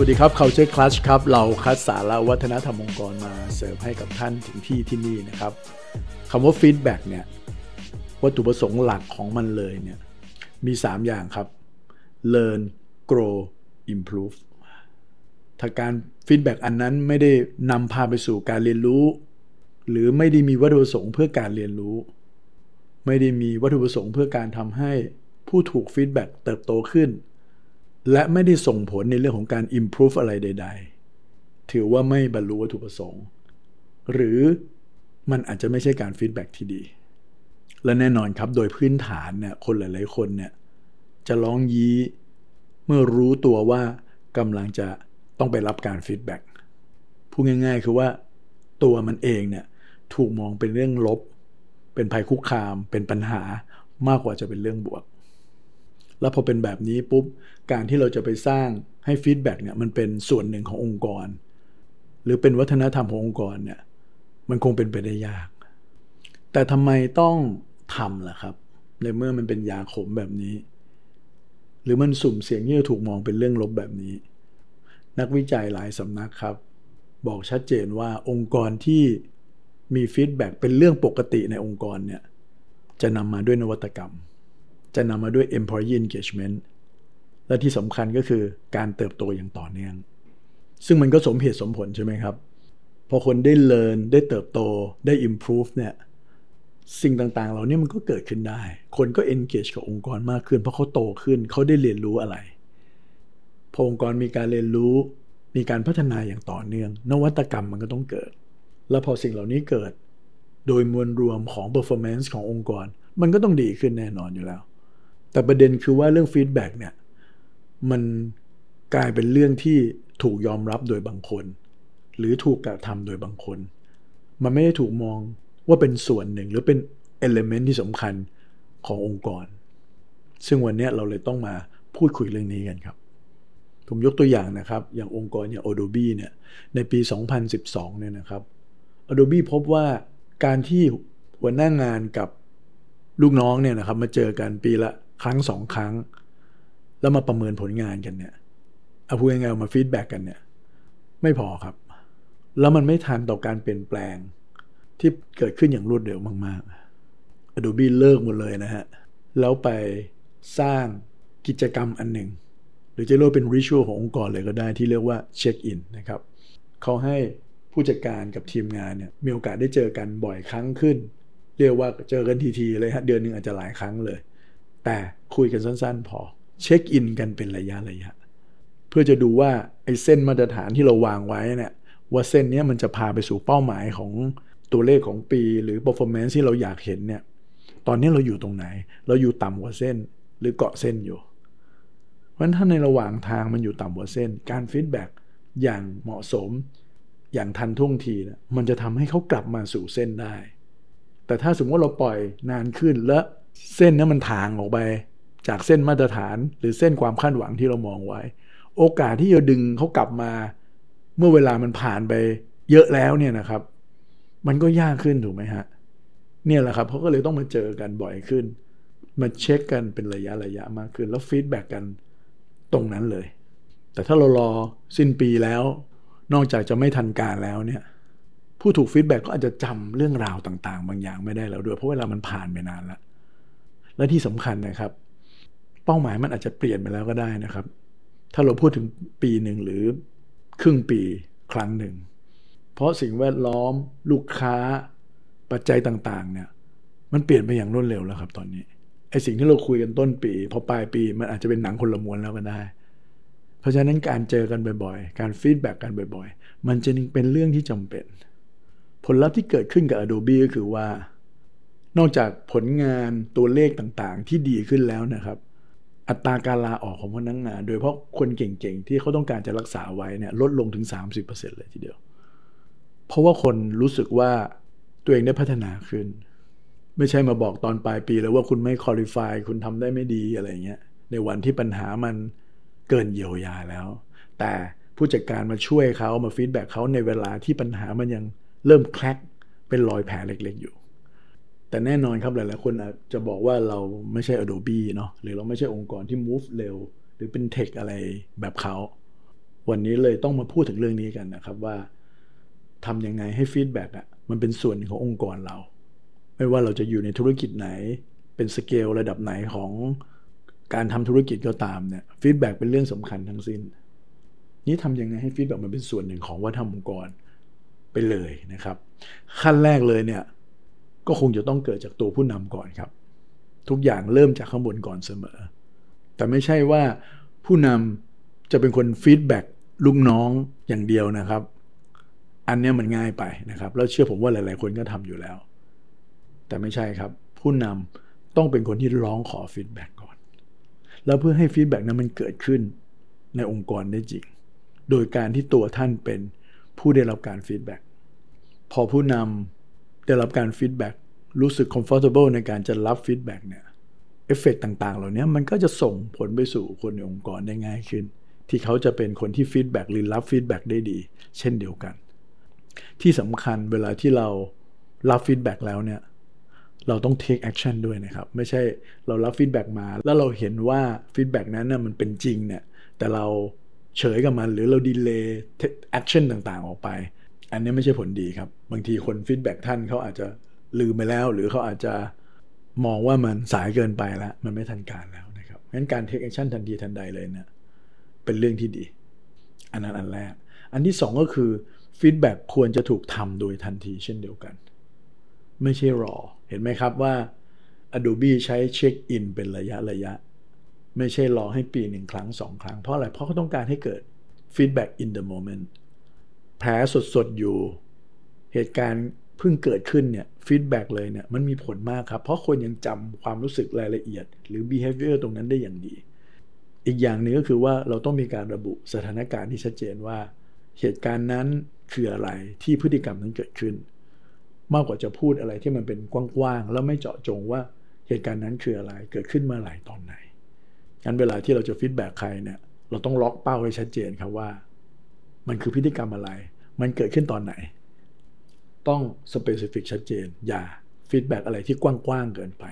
วัสดีครับ Culture Clash ครับเราคัดสาระวัฒนธรรมองค์กรมาเสิร์ฟให้กับท่านถึงที่ที่นี่นะครับคำว่า feedback เนี่ยวัตถุประสงค์หลักของมันเลยเนี่ยมี 3 อย่างครับ learn grow improve ถ้าการ feedback อันนั้นไม่ได้นำพาไปสู่การเรียนรู้ หรือไม่ได้มีวัตถุประสงค์เพื่อการเรียนรู้ ไม่ได้มีวัตถุประสงค์เพื่อการทำให้ผู้ถูก feedback เติบโตขึ้น และไม่ได้ส่งผลในเรื่องของการ improve อะไรใด ๆ ถือว่าไม่บรรลุวัตถุประสงค์ หรือมันอาจจะไม่ใช่การ feedback ที่ดี และแน่นอนครับโดยพื้นฐานเนี่ยคนหลาย ๆ คนเนี่ยจะร้องยี้เมื่อรู้ตัวว่ากำลังจะต้องไปรับการฟีดแบ็กพูดง่าย ๆ คือว่าตัวมันเองเนี่ยถูกมองเป็นเรื่องลบ เป็นภัยคุกคาม เป็นปัญหามากกว่าจะเป็นเรื่องบวก แล้วพอเป็นแบบนี้ปุ๊บการที่เราจะไปสร้างให้ feedback เนี่ยมันเป็นส่วนหนึ่งขององค์กร หรือเป็นวัฒนธรรมขององค์กรเนี่ยมันคงเป็นไปได้ยาก แต่ทำไมต้องทำล่ะครับ ในเมื่อมันเป็นยาขมแบบนี้ หรือมันสุ่มเสี่ยงที่จะถูกมองเป็นเรื่องลบแบบนี้ นักวิจัยหลายสำนักครับ บอกชัดเจนว่าองค์กรที่มีฟีดแบ็กเป็นเรื่องปกติในองค์กรเนี่ยจะนำมาด้วยนวัตกรรม จะนำมาด้วย employee engagement และที่สำคัญก็คือการเติบโตอย่างต่อเนื่อง ซึ่งมันก็สมเหตุสมผลใช่ไหมครับ พอคนได้ learn ได้เติบโตได้ improve เนี่ยสิ่งต่างๆ เหล่านี้มันก็เกิดขึ้นได้ คนก็ engage กับองค์กรมากขึ้น เพราะเขาโตขึ้นเขาได้เรียนรู้อะไร พอองค์กรมีการเรียนรู้ มีการพัฒนาอย่างต่อเนื่อง นวัตกรรมมันก็ต้องเกิด แล้วพอสิ่งเหล่านี้เกิด โดยมวลรวมของ performance ขององค์กร มันก็ต้องดีขึ้นแน่นอนอยู่แล้ว แต่ประเด็นคือว่าเรื่อง feedback เนี่ยมันกลายเป็นเรื่องที่ถูกยอมรับโดยบางคน หรือถูกกระทำโดยบางคน มันไม่ได้ถูกมองว่าเป็นส่วนหนึ่งหรือเป็นเอลเมนต์ที่สำคัญขององค์กร ซึ่งวันนี้เราเลยต้องมาพูดคุยเรื่องนี้กันครับ ผมยกตัวอย่างนะครับ อย่างองค์กรอย่าง Adobe เนี่ยในปี 2012 เนี่ยนะครับ Adobe พบว่าการที่หัวหน้างานกับลูกน้องเนี่ยนะครับมาเจอกันปีละ ครั้งสองครั้ง แล้วมาประเมินผลงานกันเนี่ยเอาพูดง่ายๆมา feedback กันเนี่ยไม่พอครับ แล้วมันไม่ทันต่อการเปลี่ยนแปลงที่เกิดขึ้นอย่างรวดเร็วมากๆ Adobe เลิกหมดเลยนะฮะ แล้วไปสร้างกิจกรรมอันหนึ่ง หรือจะเรียกเป็นริชวลขององค์กรเลยก็ได้ที่เรียกว่าเช็คอินนะครับเขาให้ผู้จัดการกับทีมงานเนี่ยมีโอกาสได้เจอกันบ่อยครั้งขึ้น เรียกว่าเจอกันทีๆเลยฮะเดือนหนึ่งอาจจะหลายครั้งเลย แต่คุยกันสั้นๆ พอ เช็คอินกันเป็นระยะระยะ เพื่อจะดูว่าไอ้เส้นมาตรฐานที่เราวางไว้เนี่ยว่าเส้นนี้มันจะพาไปสู่เป้าหมายของตัวเลขของปี หรือ performance ที่เราอยากเห็นเนี่ยตอนนี้เราอยู่ตรงไหน เราอยู่ต่ำกว่าเส้นหรือเกาะเส้นอยู่ เพราะฉะนั้นถ้าในระหว่างทางมันอยู่ต่ำกว่าเส้น การฟีดแบ็กอย่างเหมาะสมอย่างทันท่วงทีนะมันจะทำให้เขากลับมาสู่เส้นได้ แต่ถ้าสมมติเราปล่อยนานขึ้นแล้ว เส้นนั้นมันทางออกไป จากเส้นมาตรฐาน หรือเส้นความคาดหวังที่เรามองไว้ โอกาสที่จะดึงเขากลับมา เมื่อเวลามันผ่านไป เยอะแล้วเนี่ยนะครับ มันก็ยากขึ้นถูกไหมฮะเนี่ยแหละครับเขาก็เลยต้องมาเจอกันบ่อยขึ้น มาเช็คกันเป็นระยะระยะมากขึ้น แล้ว feedback กันตรงนั้นเลย แต่ถ้าเรารอสิ้นปีแล้ว นอกจากจะไม่ทันการแล้วเนี่ยผู้ถูก feedback ก็อาจจะจำเรื่องราวต่าง ๆ บางอย่างไม่ได้แล้วด้วยเพราะเวลามันผ่านไปนานแล้ว และที่สำคัญนะครับ เป้าหมายมันอาจจะเปลี่ยนไปแล้วก็ได้นะครับ ถ้าเราพูดถึงปีหนึ่งหรือครึ่งปีครั้งหนึ่ง เพราะสิ่งแวดล้อมลูกค้าปัจจัยต่างๆเนี่ยมันเปลี่ยนไปอย่างรวดเร็วแล้วครับ ตอนนี้ไอสิ่งที่เราคุยกันต้นปี พอปลายปีมันอาจจะเป็นหนังคนละม้วนแล้วก็ได้ เพราะฉะนั้นการเจอกันบ่อยๆ การ feedback กันบ่อยๆ มันจะเป็นเรื่องที่จำเป็น ผลลัพธ์ที่เกิดขึ้นกับ Adobe ก็คือว่า นอกจากผลงานตัวเลขต่างๆ ที่ดีขึ้นแล้วนะครับ อัตราการลาออกของพนักงงาน โดยเพราะคนเก่งๆ ที่เขาต้องการจะรักษาไว้เนี่ยลดลงถึง 30%เลยทีเดียว เพราะว่าคนรู้สึกว่าตัวเองได้พัฒนาขึ้น ไม่ใช่มาบอกตอนปลายปีแล้วว่าคุณไม่คุริฟายคุณทำได้ไม่ดีอะไรเงี้ยในวันที่ปัญหามันเกินเยียวยาแล้ว แต่ผู้จัดการมาช่วยเขามา feedback เขาในเวลาที่ปัญหามันยังเริ่ม crack เป็นรอยแผลเล็กๆอยู่ แต่แน่นอนครับหลายๆคนอาจจะบอกว่าเราไม่ใช่ Adobe เนาะหรือเราไม่ใช่องค์กรที่ move เร็ว หรือเป็น tech อะไรแบบเขา วันนี้เลยต้องมาพูดถึงเรื่องนี้กันนะครับว่าทำยังไงให้ feedback อะมันเป็นส่วนหนึ่งขององค์กรเรา ไม่ว่าเราจะอยู่ในธุรกิจไหน เป็นสเกลระดับไหนของการทำธุรกิจก็ตามเนี่ย feedback เป็นเรื่องสำคัญทั้งสิ้น นี้ทำยังไงให้ feedback มันเป็นส่วนหนึ่งของวัฒนธรรมองค์กรไปเลยนะครับ ขั้นแรกเลยเนี่ย ก็คงจะต้องเกิดจากตัวผู้นำก่อนครับ ทุกอย่างเริ่มจากข้างบนก่อนเสมอ แต่ไม่ใช่ว่าผู้นำจะเป็นคน feedback ลูกน้องอย่างเดียวนะครับ อันนี้มันง่ายไปนะครับ แล้วเชื่อผมว่าหลาย ๆ คนก็ทำอยู่แล้ว แต่ไม่ใช่ครับ ผู้นำต้องเป็นคนที่ร้องขอ feedback ก่อน แล้วเพื่อให้ feedback นั้นมันเกิดขึ้นในองค์กรได้จริง โดยการที่ตัวท่านเป็นผู้ได้รับการ feedback พอผู้นำ ได้รับการ feedback รู้สึก comfortable ในการจะรับ feedback เนี่ยเอฟเฟกต่าง ๆ เหล่านี้มันก็จะส่งผลไปสู่คนในองค์กรได้ง่ายขึ้น ที่เขาจะเป็นคนที่ feedback หรือรับ feedback ได้ดี เช่นเดียวกัน ที่สำคัญเวลาที่เรารับ feedback แล้วเนี่ยเราต้อง take action ด้วยนะครับ ไม่ใช่เรารับ feedback มา แล้วเราเห็นว่า feedback นั้นเนี่ยมันเป็นจริงเนี่ยแต่เราเฉยกับมันหรือเรา delay action ต่างๆ ออกไป อันนี้ไม่ใช่ผลดีครับ บางทีคน feedback ท่านเขาอาจจะลืมไปแล้ว หรือเขาอาจจะมองว่ามันสายเกินไปแล้ว มันไม่ทันการแล้วนะครับงั้นการ take action ทันทีทันใดเลยเนี่ยเป็นเรื่องที่ดี อันนั้นอันแรก อันที่สองก็คือ feedback ควรจะถูกทำโดยทันทีเช่นเดียวกัน ไม่ใช่รอ เห็นไหมครับว่า Adobe ใช้เช็คอินเป็นระยะระยะ ไม่ใช่รอให้ปีหนึ่งครั้งสองครั้ง เพราะอะไร เพราะเขาต้องการให้เกิด feedback in the moment แผลสดๆอยู่ เหตุการณ์เพิ่งเกิดขึ้นเนี่ย feedback เลยเนี่ยมันมีผลมากครับ เพราะคนยังจำความรู้สึกรายละเอียด หรือ behavior ตรงนั้นได้อย่างดี อีกอย่างหนึ่งก็คือว่าเราต้องมีการระบุสถานการณ์ที่ชัดเจนว่า เหตุการณ์นั้นคืออะไรที่พฤติกรรมนั้นเกิดขึ้น มากกว่าจะพูดอะไรที่มันเป็นกว้างๆแล้วไม่เจาะจงว่าเหตุการณ์นั้นคืออะไรเกิดขึ้นเมื่อไหร่ตอนไหนงั้นเวลาที่เราจะ feedback ใครเนี่ยเราต้องล็อกเป้าให้ชัดเจนครับว่า มันคือพฤติกรรมอะไร มันเกิดขึ้นตอนไหน ต้อง specific ชัดเจน อย่า feedback อะไรที่กว้างๆเกินไป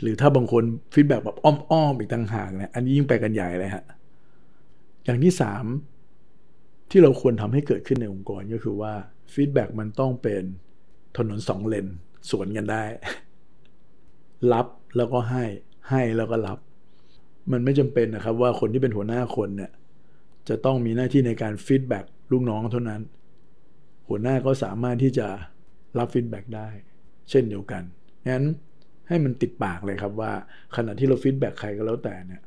หรือถ้าบางคน feedback แบบอ้อมๆอีกต่างหากเนี่ยอันนี้ยิ่งไปกันใหญ่เลยฮะอย่างที่สามที่เราควรทำให้เกิดขึ้นในองค์กรก็คือว่า feedback มันต้องเป็นถนนสองเลนสวนกันได้ รับแล้วก็ให้ให้แล้วก็รับ มันไม่จำเป็นนะครับว่าคนที่เป็นหัวหน้าคนเนี่ย จะต้องมีหน้าที่ในการ feedback ลูกน้องเท่านั้น หัวหน้าก็สามารถที่จะรับ feedback ได้ เช่นเดียวกันงั้นให้มันติดปากเลยครับว่า ขณะที่เรา feedback ใครก็แล้วแต่เนี่ย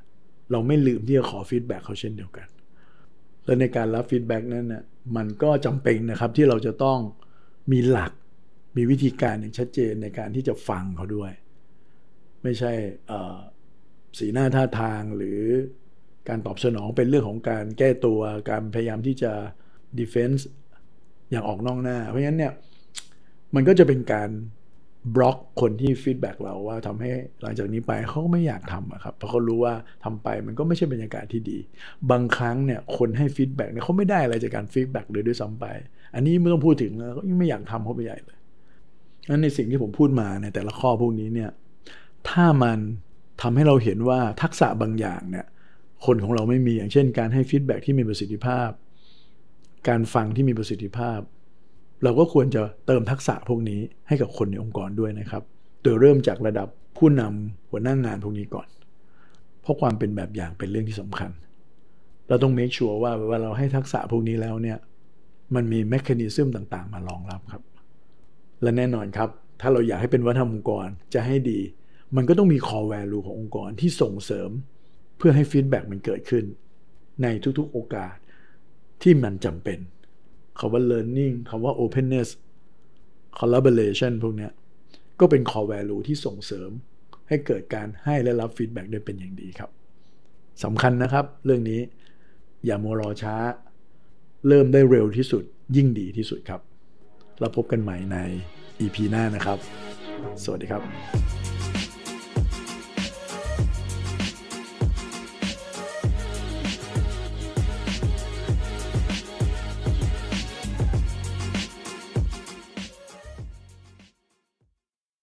เราไม่ลืมที่จะขอ feedback เขาเช่นเดียวกัน และในการรับ feedback นั้นเนี่ยมันก็จำเป็นนะครับที่เราจะต้องมีหลักมีวิธีการอย่างชัดเจนในการที่จะฟังเขาด้วย ไม่ใช่สีหน้าท่าทางหรือ การตอบสนองเป็นเรื่องของการแก้ตัวการพยายามที่จะ defense อย่างออกนอกหน้า เพราะฉะนั้นเนี่ยมันก็จะเป็นการบล็อกคนที่ feedback เราว่าทำให้หลังจากนี้ไปเขาไม่อยากทำครับเพราะเขารู้ว่าทำไปมันก็ไม่ใช่บรรยากาศที่ดี บางครั้งเนี่ยคนให้ feedback เนี่ยเขาไม่ได้อะไรจากการ feedback เลยด้วยซ้ำไป อันนี้ไม่ต้องพูดถึงแล้วก็ยิ่งไม่อยากทำเขาไปใหญ่เลยนั้นในสิ่งที่ผมพูดมาในแต่ละข้อพวกนี้เนี่ยถ้ามันทำให้เราเห็นว่าทักษะบางอย่างเนี่ย คนของเราไม่มีอย่างเช่น การให้ feedback ที่มีประสิทธิภาพ การฟังที่มีประสิทธิภาพ เราก็ควรจะเติมทักษะพวกนี้ให้กับคนในองค์กรด้วยนะครับ โดยเริ่มจากระดับผู้นำหัวหน้างานพวกนี้ก่อน เพราะความเป็นแบบอย่างเป็นเรื่องที่สำคัญ เราต้อง make sure ว่าเวลาเราให้ทักษะพวกนี้แล้วเนี่ยมันมี mechanism ต่างๆ มารองรับครับ และแน่นอนครับ ถ้าเราอยากให้เป็นวัฒนธรรมองค์กรจะให้ดี มันก็ต้องมี core value ขององค์กรที่ส่งเสริม เพื่อให้ feedback มันเกิดขึ้น ในทุกๆโอกาสที่มันจำเป็นคาว่า learning คาว่า openness collaboration พวกนี้ก็เป็น core value ที่ส่งเสริมให้เกิดการให้และรับ feedback ได้เป็นอย่างดีครับสำคัญนะครับ เรื่องนี้อย่ามัวรอช้า เริ่มได้เร็วที่สุด ยิ่งดีที่สุดครับ เราพบกันใหม่ใน EP หน้านะครับ สวัสดีครับ